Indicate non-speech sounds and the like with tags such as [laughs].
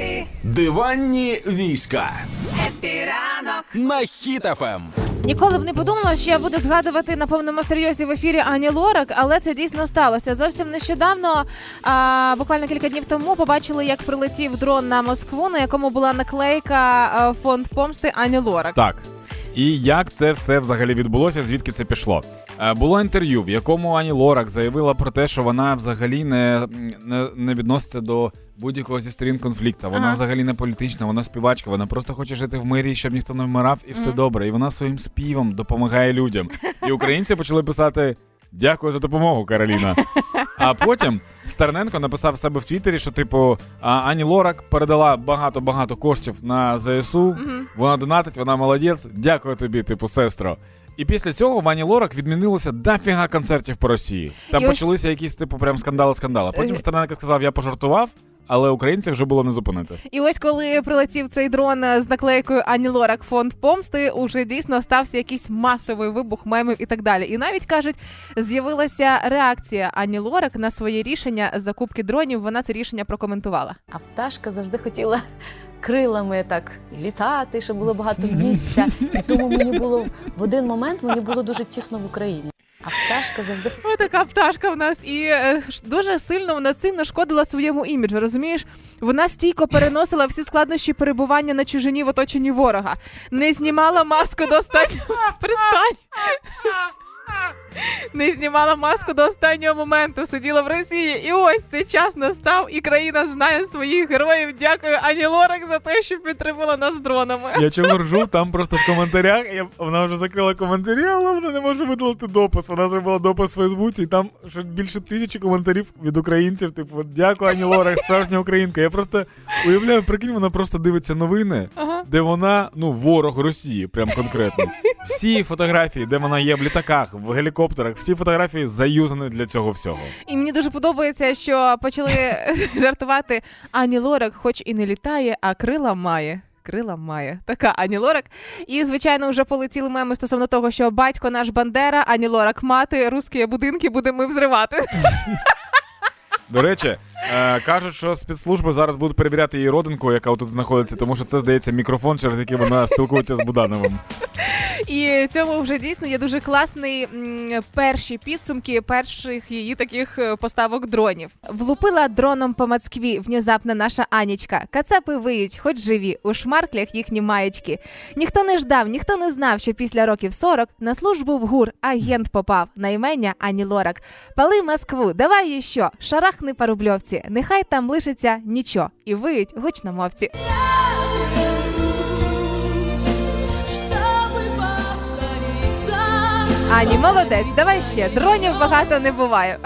Епі, Диванні війська епіранок. на хітафем. Ніколи б не подумала, що я буду згадувати на повному серйозі в ефірі Ані Лорак, але це дійсно сталося. Зовсім нещодавно, а, буквально кілька днів тому, побачили, як прилетів дрон на Москву, на якому була наклейка а, фонд помсти Ані Лорак. Так. І як це все взагалі відбулося, звідки це пішло? Е, Було інтерв'ю, в якому Ані Лорак заявила про те, що вона взагалі не, не, не відноситься до будь-якого зі сторін конфлікту. Вона Ага. взагалі не політична, вона співачка, вона просто хоче жити в мирі, щоб ніхто не вмирав, і все добре. І вона своїм співом допомагає людям. І українці почали писати. Дякую за допомогу, Кароліна. А потім Стерненко написав себе в Твіттері, що типу Ані Лорак передала багато-багато коштів на ЗСУ. Вона донатить, вона молодець. Дякую тобі, типу, сестро. І після цього в Ані Лорак відмінилося дофіга концертів по Росії. Там І ось- почалися якісь типу прям скандали скандали. Потім Е. Стерненко сказав, я пожартував, але українців вже було не зупинити. І ось коли прилетів цей дрон е, з наклейкою Ані Лорак фонд помсти, уже дійсно стався якийсь масовий вибух мемів і так далі. І навіть кажуть, з'явилася реакція Ані Лорак на своє рішення закупки дронів. Вона це рішення прокоментувала. А пташка завжди хотіла крилами так літати, щоб було багато місця. І тому мені було в- в один момент мені було дуже тісно в Україні. А пташка завжди така пташка в нас, і е, дуже сильно вона цим нашкодила своєму іміджу. Розумієш, вона стійко переносила всі складнощі перебування на чужині в оточенні ворога, не знімала маску до останнього [laughs] Перестань. [laughs] Не знімала маску до останнього моменту, сиділа в Росії, і ось цей час настав, і країна знає своїх героїв. Дякую Ані Лорак за те, що підтримала нас дронами. Я чого ржу, там просто в коментарях. Я, вона вже закрила коментарі, але вона не може видалити допис. Вона зробила допис в Фейсбуці, і там ще більше тисячі коментарів від українців. Типу, дякую, Ані Лорак, справжня українка. Я просто уявляю, прикинь, вона просто дивиться новини, Ага. де вона, ну, ворог Росії, прям конкретно. Всі фотографії, де вона є в літаках, в гелікоптерах, всі фотографії заюзані для цього всього. І мені дуже подобається, що почали [laughs] жартувати Ані Лорак, хоч і не літає, а крила має. Крила має така Ані Лорак. І звичайно вже полетіли меми стосовно того, що батько наш Бандера, Ані Лорак мати, русські будинки будемо ми взривати. До речі, е, кажуть, що спецслужби зараз будуть перевіряти її родинку, яка тут знаходиться, тому що це здається мікрофон, через який вона спілкується з Будановим. І цьому вже дійсно є дуже класний перші підсумки перших її таких е, поставок дронів. Влупила дроном по Москві внезапно наша Анічка. Кацапи виють, хоч живі, у шмарклях їхні маєчки. Ніхто не ждав, ніхто не знав, що після років 40 на службу в ГУР агент попав на імення Ані Лорак. Пали Москву, давай їй що, шарахни по рубльовці, нехай там лишиться нічого. І виють гучномовці. Ані, молодець, давай ще. Дронів багато не буває.